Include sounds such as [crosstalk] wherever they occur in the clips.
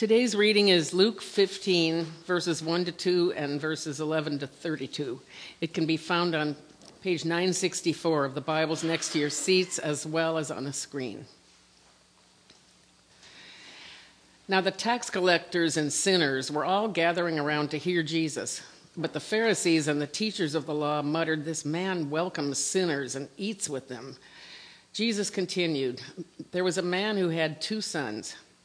Today's reading is Luke 15, verses 1 to 2 and verses 11 to 32. It can be found on page 964 of the Bibles next to your seats as well as on the screen. Now, the tax collectors and sinners were all gathering around to hear Jesus. But the Pharisees and the teachers of the law muttered, This man welcomes sinners and eats with them. Jesus continued, There was a man who had two sons.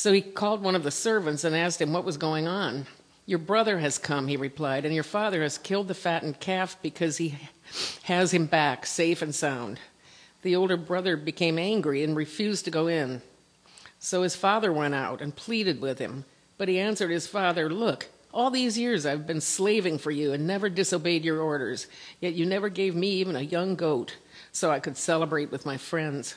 So he called one of the servants and asked him what was going on. Your brother has come, he replied, and your father has killed the fattened calf because he has him back, safe and sound. The older brother became angry and refused to go in. So his father went out and pleaded with him. But he answered his father, Look, all these years I've been slaving for you and never disobeyed your orders, yet you never gave me even a young goat so I could celebrate with my friends.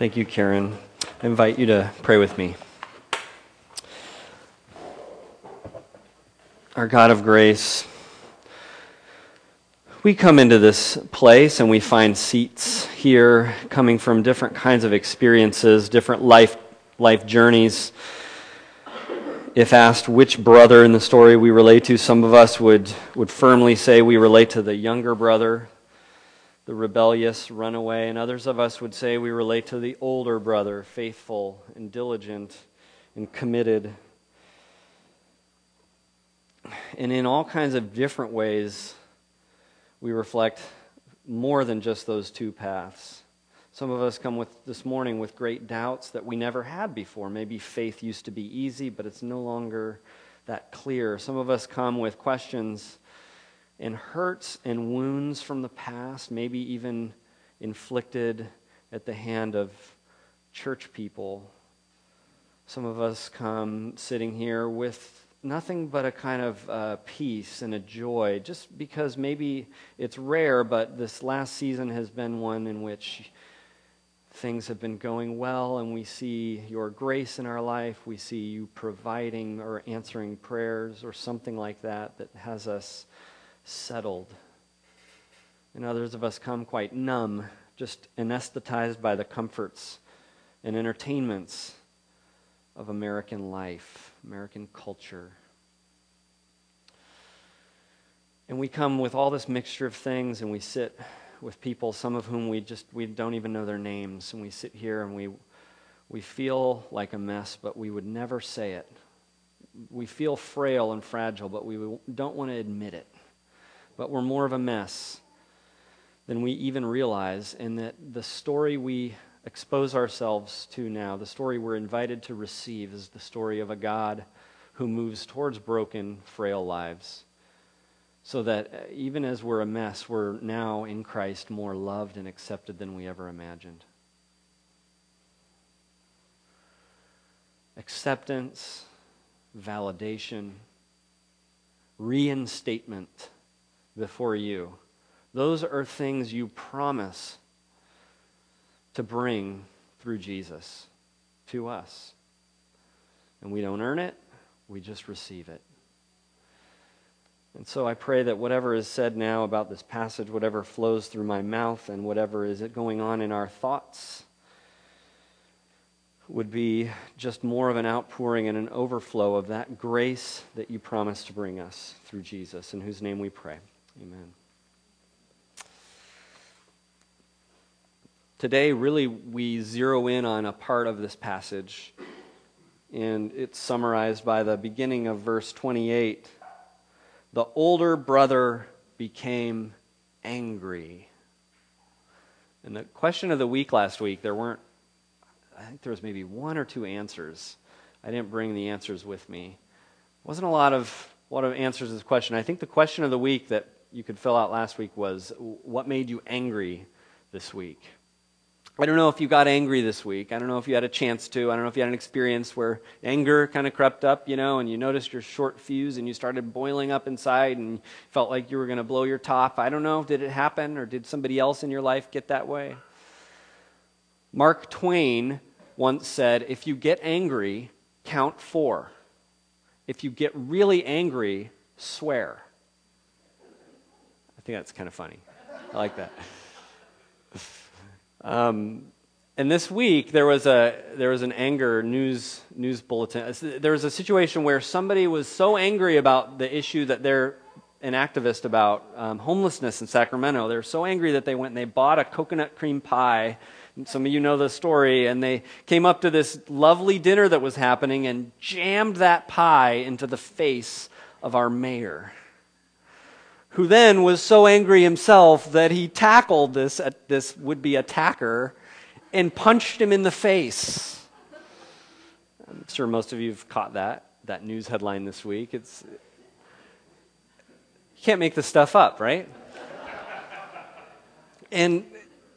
Thank you, Karen. I invite you to pray with me. Our God of grace, we come into this place and we find seats here coming from different kinds of experiences, different life, life journeys. If asked which brother in the story we relate to, some of us would, would firmly say we relate to the younger brother, the rebellious runaway, and others of us would say we relate to the older brother, faithful and diligent and committed. And in all kinds of different ways, we reflect more than just those two paths. Some of us come with this morning with great doubts that we never had before. Maybe faith used to be easy, but it's no longer that clear. Some of us come with questions and hurts and wounds from the past, maybe even inflicted at the hand of church people. Some of us come sitting here with nothing but a kind of uh, peace and a joy, just because maybe it's rare, but this last season has been one in which things have been going well and we see your grace in our life. We see you providing or answering prayers or something like that that has us settled. And others of us come quite numb, just anesthetized by the comforts and entertainments of American life, American culture. And we come with all this mixture of things and we sit with people, some of whom we just we don't even know their names, and we sit here and we We feel like a mess, but we would never say it. We feel frail and fragile, but we don't want to admit it. But we're more of a mess than we even realize, and that the story we expose ourselves to now, the story we're invited to receive, is the story of a God who moves towards broken, frail lives. So that uh, even as we're a mess, we're now in Christ more loved and accepted than we ever imagined. Acceptance, validation, reinstatement before you. Those are things you promise to bring through Jesus to us. And we don't earn it, we just receive it. And so I pray that whatever is said now about this passage, whatever flows through my mouth, and whatever is going on in our thoughts, would be just more of an outpouring and an overflow of that grace that you promised to bring us through Jesus, in whose name we pray. Amen. Today, really, we zero in on a part of this passage, and it's summarized by the beginning of verse 28. The older brother became angry. And the question of the week last week, there weren't, I think there was maybe one or two answers. I didn't bring the answers with me. wasn't a lot of, a lot of answers to this question. I think the question of the week that you could fill out last week was, What made you angry this week? I don't know if you got angry this week. I don't know if you had a chance to. I don't know if you had an experience where anger kind of crept up, you know, and you noticed your short fuse and you started boiling up inside and felt like you were going to blow your top. I don't know. Did it happen or did somebody else in your life get that way? Mark Twain once said, If you get angry, count four. If you get really angry, swear. I think that's kind of funny. I like that. [laughs] Um, and this week there was a there was an anger news news bulletin. There was a situation where somebody was so angry about the issue that they're an activist about um, homelessness in Sacramento. They're so angry that they went and they bought a coconut cream pie. Some of you know the story, and they came up to this lovely dinner that was happening and jammed that pie into the face of our mayor who then was so angry himself that he tackled this, uh, this would be attacker and punched him in the face. I'm sure most of you have caught that, that news headline this week. It's, you can't make this stuff up, right? and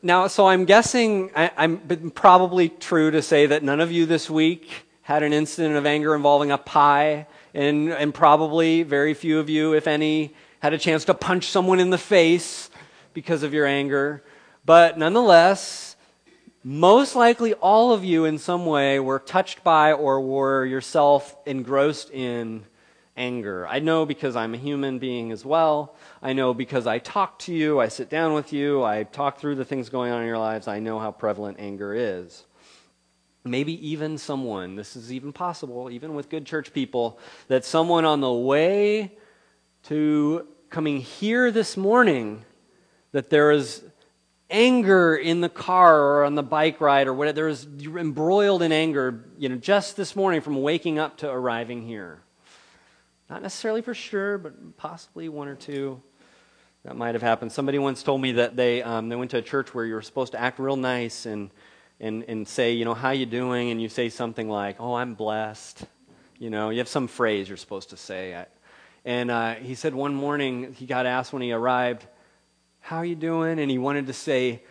now, so I'm guessing, I, am probably true to say that none of you this week had an incident of anger involving a pie, and, and probably very few of you, if any, had a chance to punch someone in the face because of your anger. But nonetheless, most likely all of you in some way were touched by or were yourself engrossed in anger. I know because I'm a human being as well. I know because I talk to you, I sit down with you, I talk through the things going on in your lives. I know how prevalent anger is. Maybe even someone, this is even possible, even with good church people, that someone on the way to coming here this morning that there is anger in the car or on the bike ride or whatever. There is you're embroiled in anger, you know, just this morning from waking up to arriving here. Not necessarily for sure, but possibly one or two. That might have happened. Somebody once told me that they um, they went to a church where you were supposed to act real nice and and and say, you know, how you doing? And you say something like, "Oh, I'm blessed." You know, you have some phrase you're supposed to say. I, and uh, he said one morning he got asked when he arrived, How are you doing? And he wanted to say,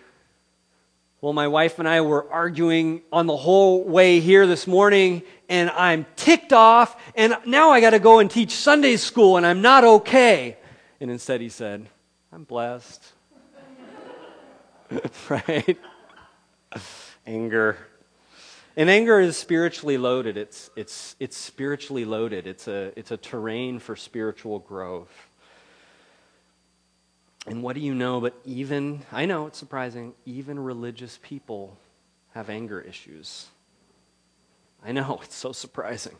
Well, my wife and I were arguing on the whole way here this morning, and I'm ticked off, and now I got to go and teach Sunday school, and I'm not okay. And instead he said, I'm blessed. [laughs] right? Anger. And anger is spiritually loaded. It's, it's, it's spiritually loaded. It's a, it's a terrain for spiritual growth. And what do you know? But even, I know it's surprising, even religious people have anger issues. I know, [laughs] it's so surprising.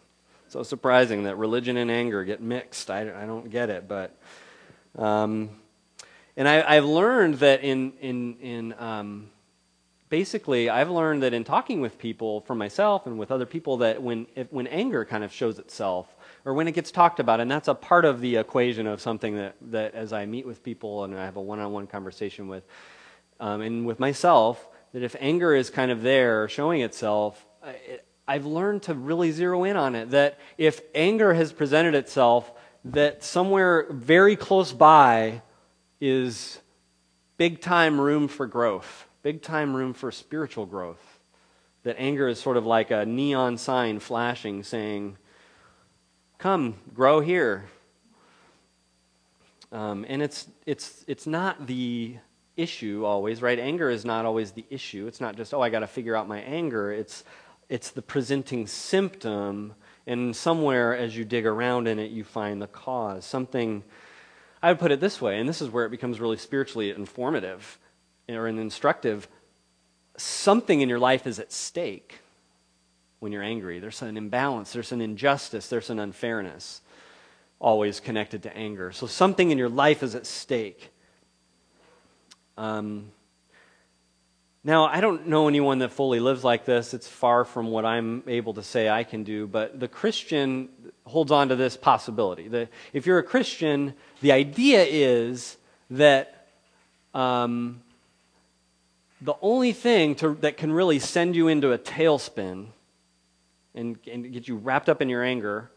So surprising that religion and anger get mixed. I, I don't get it, but. Um, and I, have learned that in, in, in um, basically, I've learned that in talking with people, for myself and with other people, that when, if, when anger kind of shows itself, or when it gets talked about, and that's a part of the equation of something that, that as I meet with people and I have a one on one conversation with, um, and with myself, that if anger is kind of there showing itself, it, I've learned to really zero in on it. That if anger has presented itself, that somewhere very close by is big time room for growth, big time room for spiritual growth. That anger is sort of like a neon sign flashing saying, Come, grow here. Um, and it's, it's, it's not the issue always, right? Anger is not always the issue. It's not just, oh, I got to figure out my anger. It's, it's the presenting symptom, and somewhere as you dig around in it, you find the cause. Something, I would put it this way, and this is where it becomes really spiritually informative or an instructive. Something in your life is at stake when you're angry. There's an imbalance, there's an injustice, there's an unfairness, always connected to anger. So something in your life is at stake. Um, now, I don't know anyone that fully lives like this. It's far from what I'm able to say I can do, but the Christian holds on to this possibility. The, if you're a Christian, the idea is that um, the only thing to, that can really send you into a tailspin and, and get you wrapped up in your anger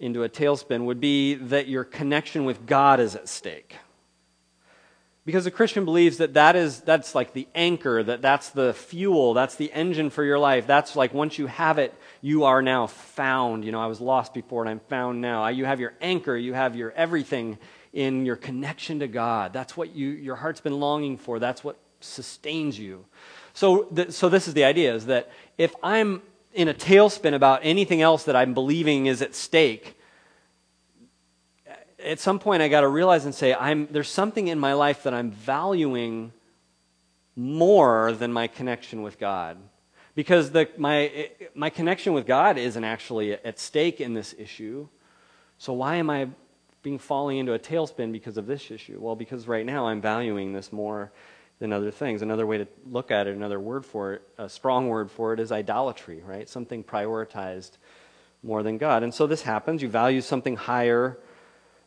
into a tailspin would be that your connection with God is at stake. Because a Christian believes that, that is, that's like the anchor, that that's the fuel, that's the engine for your life. That's like once you have it, you are now found. You know, I was lost before and I'm found now. You have your anchor, you have your everything in your connection to God. That's what you, your heart's been longing for. That's what sustains you. So, th- so this is the idea is that if I'm in a tailspin about anything else that I'm believing is at stake, at some point I got to realize and say, I'm, there's something in my life that I'm valuing more than my connection with God. Because the, my, my connection with God isn't actually at stake in this issue. So why am I being falling into a tailspin because of this issue? Well, because right now I'm valuing this more than other things. Another way to look at it, another word for it, a strong word for it, is idolatry, right? Something prioritized more than God. And so this happens. You value something higher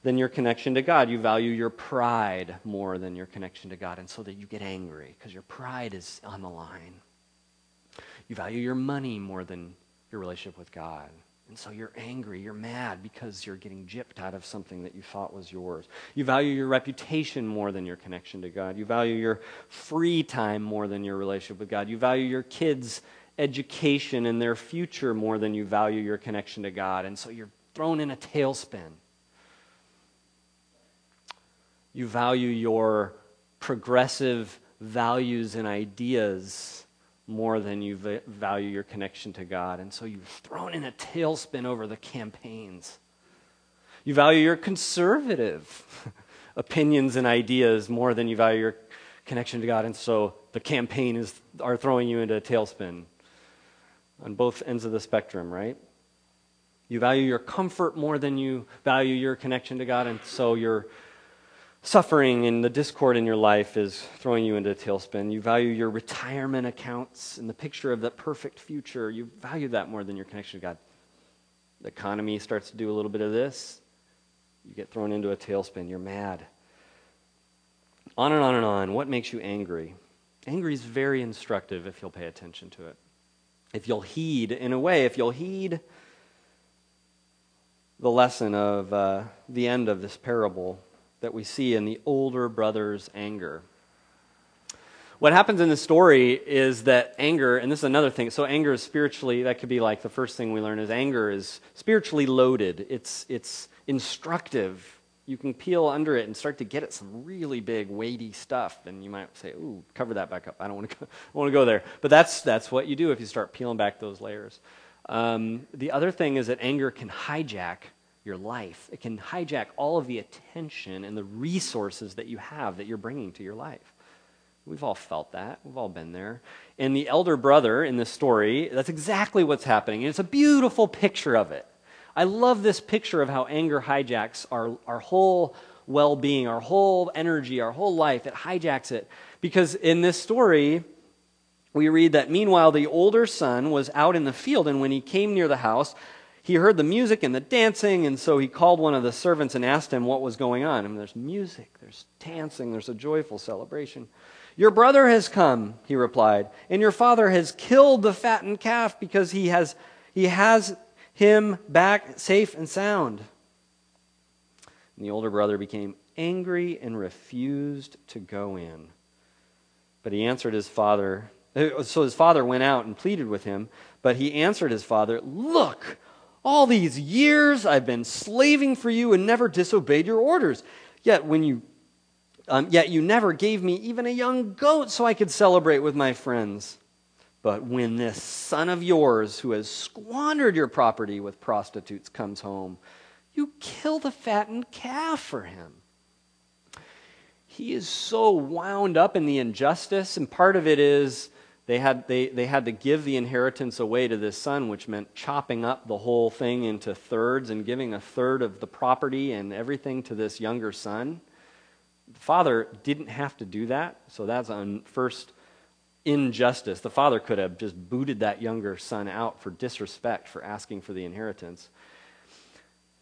than your connection to God. You value your pride more than your connection to God. And so that you get angry because your pride is on the line. You value your money more than your relationship with God. And so you're angry, you're mad because you're getting gypped out of something that you thought was yours. You value your reputation more than your connection to God. You value your free time more than your relationship with God. You value your kids' education and their future more than you value your connection to God. And so you're thrown in a tailspin. You value your progressive values and ideas more than you value your connection to God. And so you're thrown in a tailspin over the campaigns. You value your conservative [laughs] opinions and ideas more than you value your connection to God. And so the campaign is are throwing you into a tailspin on both ends of the spectrum, right? You value your comfort more than you value your connection to God, and so you're suffering and the discord in your life is throwing you into a tailspin. You value your retirement accounts and the picture of that perfect future. You value that more than your connection to God. The economy starts to do a little bit of this. You get thrown into a tailspin. You're mad. On and on and on. What makes you angry? Angry is very instructive if you'll pay attention to it. If you'll heed, in a way, if you'll heed the lesson of uh, the end of this parable, that we see in the older brother's anger. What happens in the story is that anger, and this is another thing. So anger is spiritually. That could be like the first thing we learn is anger is spiritually loaded. It's it's instructive. You can peel under it and start to get at some really big, weighty stuff, and you might say, "Ooh, cover that back up. I don't want to go, [laughs] want to go there." But that's that's what you do if you start peeling back those layers. Um, the other thing is that anger can hijack your life. It can hijack all of the attention and the resources that you have that you're bringing to your life. We've all felt that. We've all been there. And the elder brother in this story, that's exactly what's happening. And it's a beautiful picture of it. I love this picture of how anger hijacks our, our whole well being, our whole energy, our whole life. It hijacks it. Because in this story, we read that meanwhile the older son was out in the field, and when he came near the house, he heard the music and the dancing, and so he called one of the servants and asked him what was going on. I mean, there's music, there's dancing, there's a joyful celebration. Your brother has come, he replied, and your father has killed the fattened calf because he has, he has him back safe and sound. And the older brother became angry and refused to go in. But he answered his father. So his father went out and pleaded with him. But he answered his father, Look, all these years I've been slaving for you and never disobeyed your orders. Yet when you um, yet you never gave me even a young goat so I could celebrate with my friends. But when this son of yours, who has squandered your property with prostitutes, comes home, you kill the fattened calf for him. He is so wound up in the injustice, and part of it is they had, they, they had to give the inheritance away to this son, which meant chopping up the whole thing into thirds and giving a third of the property and everything to this younger son. The father didn't have to do that, so that's on first injustice. The father could have just booted that younger son out for disrespect for asking for the inheritance.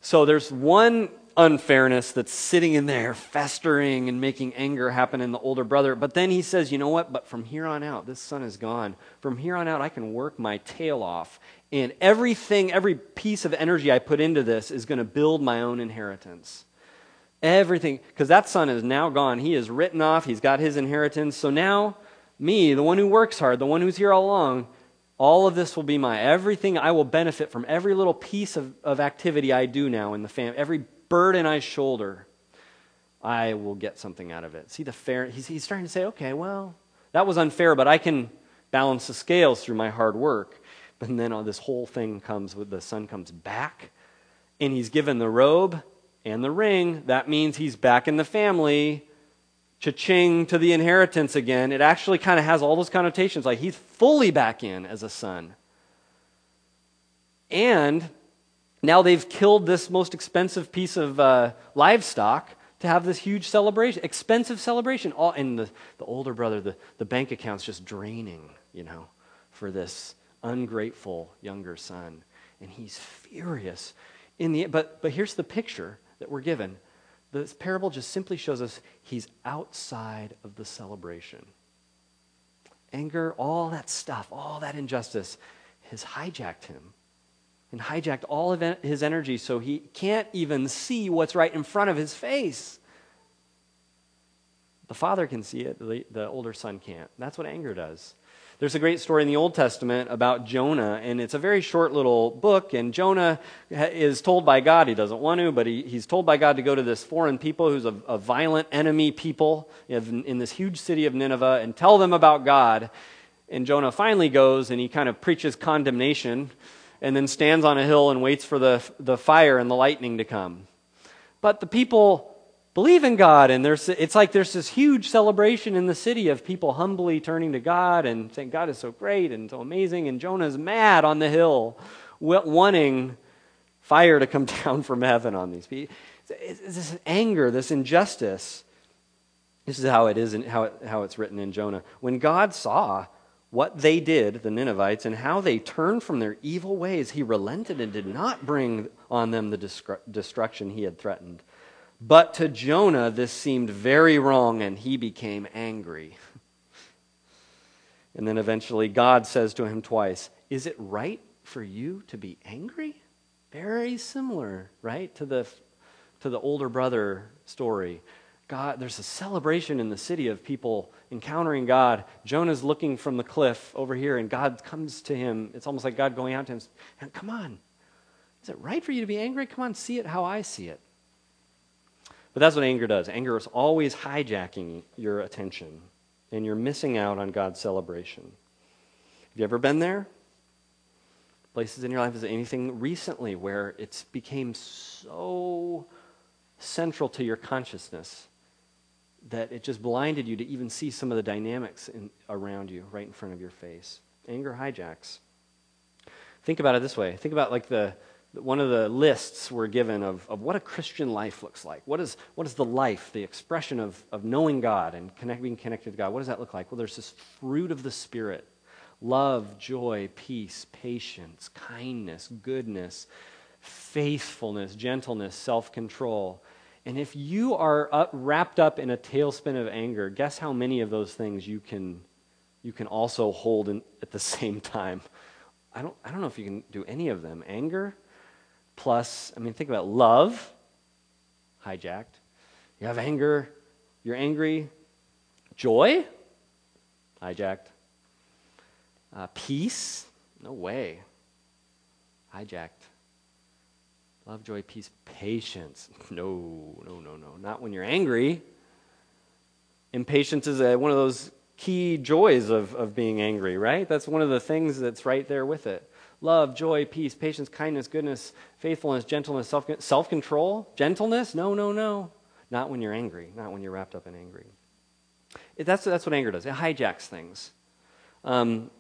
So there's one unfairness that's sitting in there, festering and making anger happen in the older brother. But then he says, you know what? But from here on out, this son is gone. From here on out, I can work my tail off. And everything, every piece of energy I put into this is going to build my own inheritance. Everything, because that son is now gone. He is written off. He's got his inheritance. So now, me, the one who works hard, the one who's here all along, all of this will be my everything. I will benefit from every little piece of, of activity I do now in the family, every burden I shoulder. I will get something out of it. See the fair? He's, he's starting to say, okay, well, that was unfair, but I can balance the scales through my hard work. But then all this whole thing comes with the son comes back, and he's given the robe and the ring, that means he's back in the family. Cha-ching to the inheritance again. It actually kind of has all those connotations. Like he's fully back in as a son. And now they've killed this most expensive piece of uh, livestock to have this huge celebration, expensive celebration. All, and the, the older brother, the, the bank account's just draining, you know, for this ungrateful younger son. And he's furious. In the, but, but here's the picture that we're given, this parable just simply shows us he's outside of the celebration. Anger, all that stuff, all that injustice has hijacked him and hijacked all of his energy so he can't even see what's right in front of his face. The father can see it, the, the older son can't. That's what anger does. There's a great story in the Old Testament about Jonah, and it's a very short little book. And Jonah is told by God, he doesn't want to, but he, he's told by God to go to this foreign people who's a, a violent enemy people in, in this huge city of Nineveh and tell them about God. And Jonah finally goes and he kind of preaches condemnation and then stands on a hill and waits for the, the fire and the lightning to come. But the people believe in God. And there's, it's like there's this huge celebration in the city of people humbly turning to God and saying, God is so great and so amazing. And Jonah's mad on the hill, wanting fire to come [laughs] down from heaven on these people. It's this anger, this injustice. This is how it is and how, it, how it's written in Jonah. When God saw what they did, the Ninevites, and how they turned from their evil ways, he relented and did not bring on them the destruction he had threatened. But to Jonah, this seemed very wrong, and he became angry. [laughs] And then eventually, God says to him twice, Is it right for you to be angry? Very similar, right, to the, to the older brother story. God, there's a celebration in the city of people encountering God. Jonah's looking from the cliff over here, and God comes to him. It's almost like God going out to him, and come on. Is it right for you to be angry? Come on, see it how I see it. But that's what anger does. Anger is always hijacking your attention, and you're missing out on God's celebration. Have you ever been there? Places in your life, is anything recently where it's became so central to your consciousness that it just blinded you to even see some of the dynamics in, around you right in front of your face? Anger hijacks. Think about it this way. Think about like the one of the lists we're given of, of what a Christian life looks like. What is, what is the life, the expression of, of knowing God and connect, being connected to God? What does that look like? Well, there's this fruit of the Spirit love, joy, peace, patience, kindness, goodness, faithfulness, gentleness, self control. And if you are up, wrapped up in a tailspin of anger, guess how many of those things you can, you can also hold in, at the [laughs] same time? I don't, I don't know if you can do any of them. Anger plus, I mean, think about love, hijacked. You have anger, you're angry. Joy, hijacked. Uh, peace, no way, hijacked. Love, joy, peace, patience. [laughs] No, no, no, no. Not when you're angry. Impatience is a, one of those key joys of, of being angry, right? That's one of the things that's right there with it. Love, joy, peace, patience, kindness, goodness, faithfulness, gentleness, self control. Gentleness? No, no, no. Not when you're angry, not when you're wrapped up in angry. It, that's, that's what anger does, it hijacks things. Um,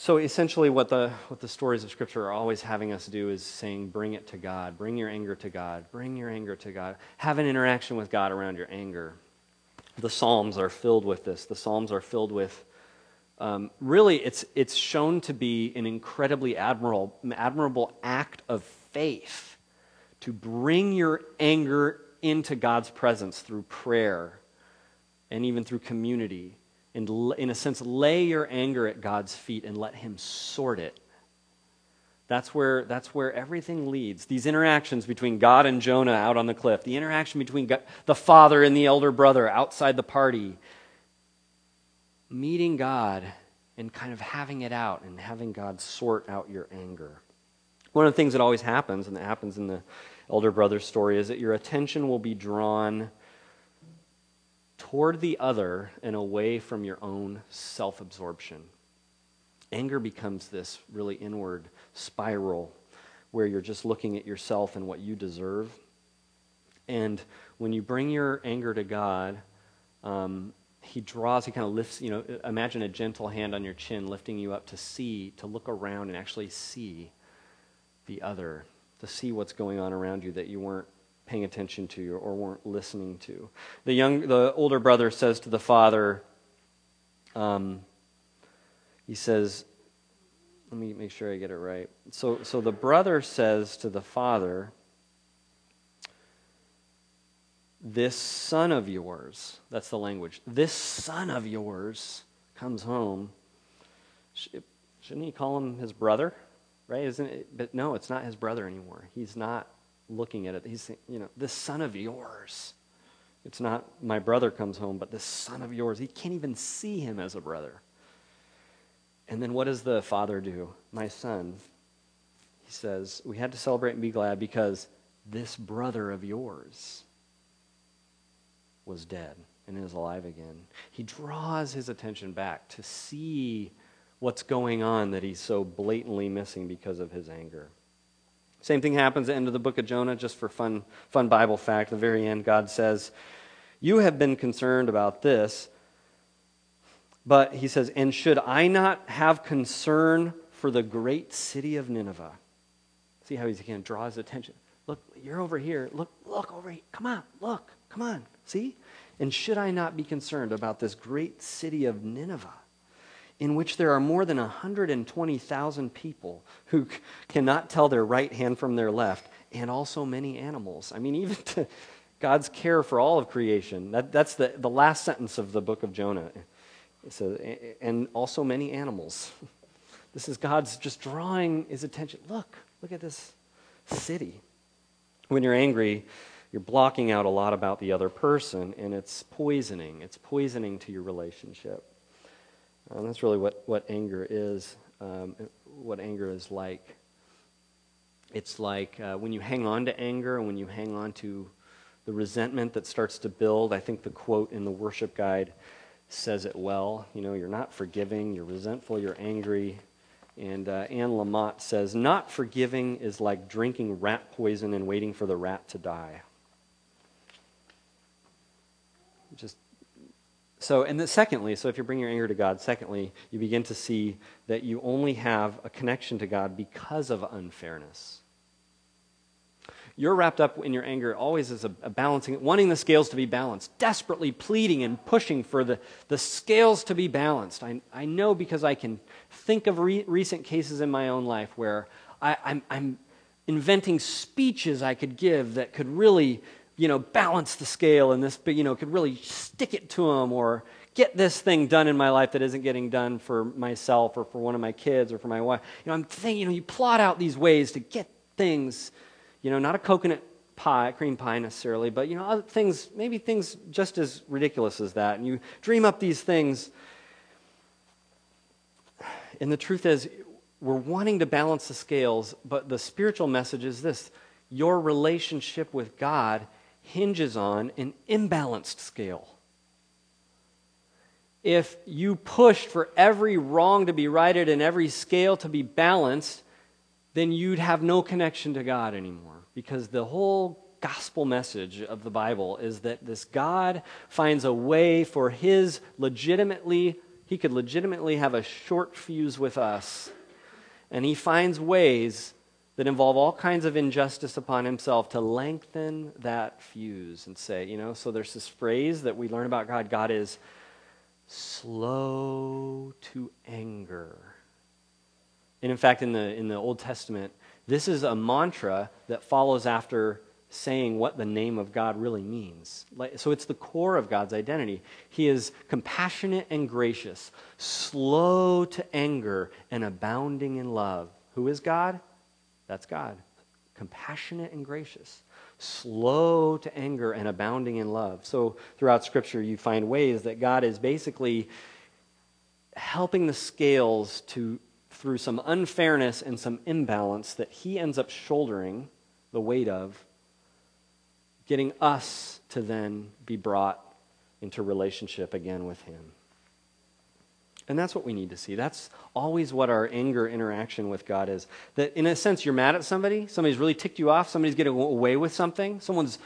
so essentially, what the, what the stories of Scripture are always having us do is saying, bring it to God. Bring your anger to God. Bring your anger to God. Have an interaction with God around your anger. The Psalms are filled with this. The Psalms are filled with, um, really, it's, it's shown to be an incredibly admirable, admirable act of faith to bring your anger into God's presence through prayer and even through community and, in a sense, lay your anger at God's feet and let Him sort it. That's where, that's where everything leads. These interactions between God and Jonah out on the cliff, the interaction between God, the father and the elder brother outside the party, meeting God and kind of having it out and having God sort out your anger. One of the things that always happens, and that happens in the elder brother story, is that your attention will be drawn toward the other and away from your own self absorption. Anger becomes this really inward spiral where you're just looking at yourself and what you deserve. And when you bring your anger to God, um, he draws, he kind of lifts, you know, imagine a gentle hand on your chin lifting you up to see, to look around and actually see the other, to see what's going on around you that you weren't paying attention to or weren't listening to. The young, the older brother says to the father, um, he says, let me make sure I get it right. So, so the brother says to the father, This son of yours, that's the language, this son of yours comes home. Shouldn't he call him his brother? Right? Isn't it? But no, it's not his brother anymore. He's not looking at it. He's saying, you know, this son of yours. It's not my brother comes home, but this son of yours. He can't even see him as a brother. And then what does the father do? My son, he says, we had to celebrate and be glad because this brother of yours was dead and is alive again. He draws his attention back to see what's going on that he's so blatantly missing because of his anger. Same thing happens at the end of the book of Jonah, just for fun, fun Bible fact. At the very end, God says, You have been concerned about this, but he says, And should I not have concern for the great city of Nineveh? See how he's again draws attention. Look, you're over here. Look, look over here. Come on, look, come on. See? And should I not be concerned about this great city of Nineveh? In which there are more than 120,000 people who c- cannot tell their right hand from their left, and also many animals. I mean, [laughs] even to God's care for all of creation. That, that's the, the last sentence of the book of Jonah. Says, and also many animals. [laughs] This is God's just drawing his attention. Look, look at this city. When you're angry, you're blocking out a lot about the other person, and it's poisoning. It's poisoning to your relationship. That's really what, what anger is, um, what anger is like. It's like uh, when you hang on to anger and when you hang on to the resentment that starts to build. I think the quote in the worship guide says it well. You know, you're not forgiving, you're resentful, you're angry. And uh, Anne Lamott says, Not forgiving is like drinking rat poison and waiting for the rat to die. Just so, and then secondly, so if you bring your anger to God, secondly, you begin to see that you only have a connection to God because of unfairness. you're wrapped up in your anger always as a, a, balancing, wanting the scales to be balanced, desperately pleading and pushing for the, the scales to be balanced. I, I know because I can think of re- recent cases in my own life where I, I'm, I'm inventing speeches I could give that could really, you know, balance the scale and this, you know, could really stick it to them or get this thing done in my life that isn't getting done for myself or for one of my kids or for my wife. You know, I'm thinking, you know, you plot out these ways to get things, you know, not a coconut pie, cream pie necessarily, but, you know, other things, maybe things just as ridiculous as that. And you dream up these things. And the truth is, we're wanting to balance the scales, but the spiritual message is this your relationship with God hinges on an imbalanced scale if you pushed for every wrong to be righted and every scale to be balanced, then you'd have no connection to God anymore. Because the whole gospel message of the Bible is that this God finds a way for his legitimately, he could legitimately have a short fuse with us. And he finds ways that involve all kinds of injustice upon himself to lengthen that fuse and say, you know, so there's this phrase that we learn about God God is slow to anger. And in fact, in the, in the Old Testament, this is a mantra that follows after saying what the name of God really means. So it's the core of God's identity. He is compassionate and gracious, slow to anger, and abounding in love. Who is God? That's God. Compassionate and gracious slow to anger, and abounding in love. So throughout Scripture, you find ways that God is basically helping the scales to, through some unfairness and some imbalance that He ends up shouldering the weight of, getting us to then be brought into relationship again with Him. And that's what we need to see. That's always what our anger interaction with God is. That in a sense, you're mad at somebody, somebody's really ticked you off, somebody's getting away with something, someone's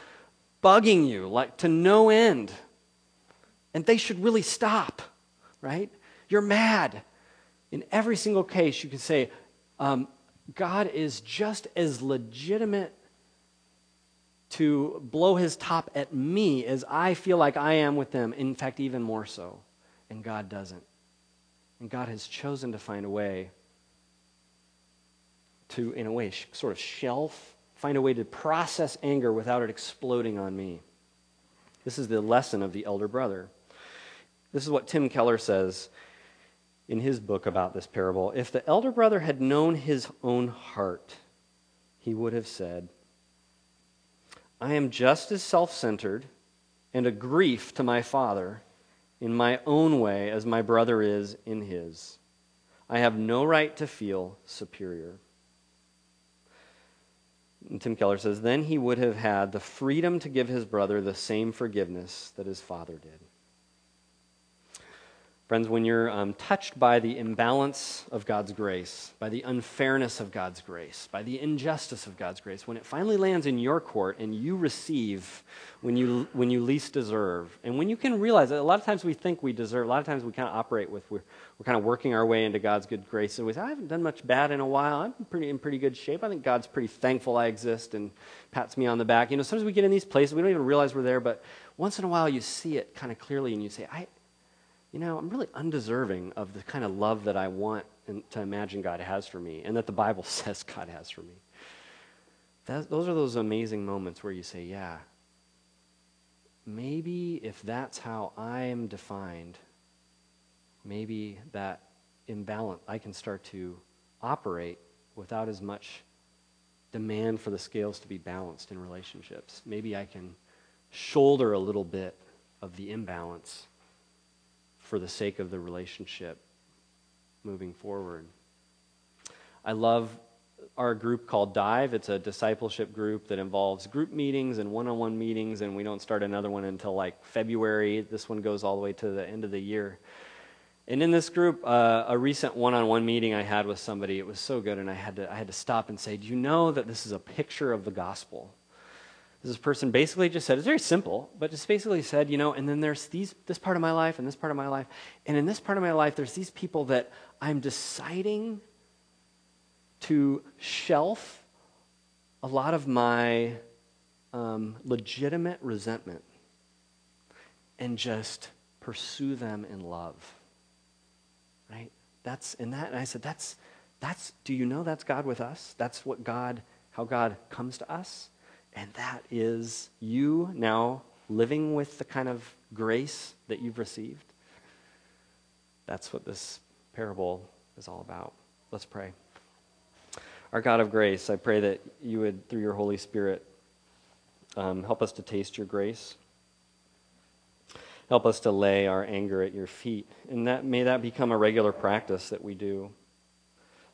bugging you like to no end. And they should really stop, right? You're mad. In every single case, you can say, um, God is just as legitimate to blow his top at me as I feel like I am with them. In fact, even more so. And God doesn't. And God has chosen to find a way to, in a way, sort of shelf, find a way to process anger without it exploding on me. This is the lesson of the elder brother. This is what Tim Keller says in his book about this parable. If the elder brother had known his own heart, he would have said, I am just as self centered and a grief to my father in my own way as my brother is in his. I have no right to feel superior. And Tim Keller says, then he would have had the freedom to give his brother the same forgiveness that his father did. Friends, when you're um, touched by the imbalance of God's grace, by the unfairness of God's grace, by the injustice of God's grace, when it finally lands in your court and you receive when you, when you least deserve, and when you can realize that a lot of times we think we deserve, a lot of times we kind of operate with, we're, we're kind of working our way into God's good grace. And we say, I haven't done much bad in a while. I'm pretty, in pretty good shape. I think God's pretty thankful I exist and pats me on the back. You know, sometimes we get in these places, we don't even realize we're there, but once in a while you see it kind of clearly and you say, I, you know, I'm really undeserving of the kind of love that I want and to imagine God has for me and that the Bible [laughs] says God has for me. That, those are those amazing moments where you say, yeah, maybe if that's how I am defined, maybe that imbalance, I can start to operate without as much demand for the scales to be balanced in relationships. Maybe I can shoulder a little bit of the imbalance for the sake of the relationship moving forward. I love our group called Dive. It's a discipleship group that involves group meetings and one on one meetings, and we don't start another one until like February. This one goes all the way to the end of the year. And in this group, uh, a recent one on one meeting I had with somebody, it was so good, and I had, to, I had to stop and say, Do you know that this is a picture of the gospel? This person basically just said, it's very simple, but just basically said, you know, and then there's these, this part of my life and this part of my life. And in this part of my life, there's these people that I'm deciding to shelf a lot of my um, legitimate resentment and just pursue them in love. Right? That's in that and I said that's that's do you know that's God with us? That's what God how God comes to us. And that is you now living with the kind of grace that you've received. That's what this parable is all about. Let's pray. Our God of grace, I pray that you would, through your Holy Spirit, um, help us to taste your grace. Help us to lay our anger at your feet. And that, may that become a regular practice that we do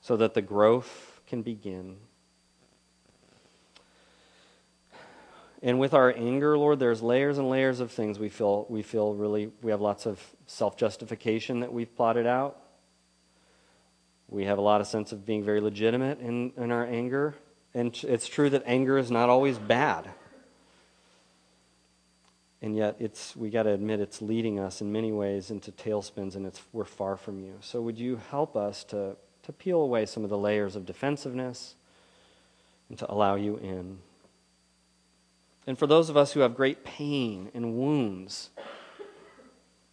so that the growth can begin. And with our anger, Lord, there's layers and layers of things we feel we feel really we have lots of self-justification that we've plotted out. We have a lot of sense of being very legitimate in, in our anger. And it's true that anger is not always bad. And yet it's we got to admit it's leading us in many ways into tailspins and it's we're far from you. So would you help us to to peel away some of the layers of defensiveness and to allow you in? And for those of us who have great pain and wounds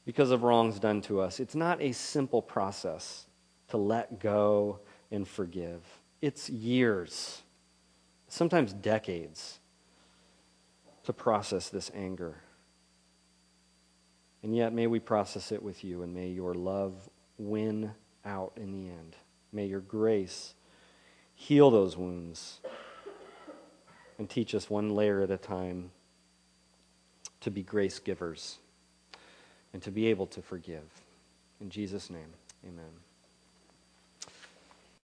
because of wrongs done to us, it's not a simple process to let go and forgive. It's years, sometimes decades, to process this anger. And yet, may we process it with you, and may your love win out in the end. May your grace heal those wounds and teach us one layer at a time to be grace givers and to be able to forgive. In Jesus' name, amen.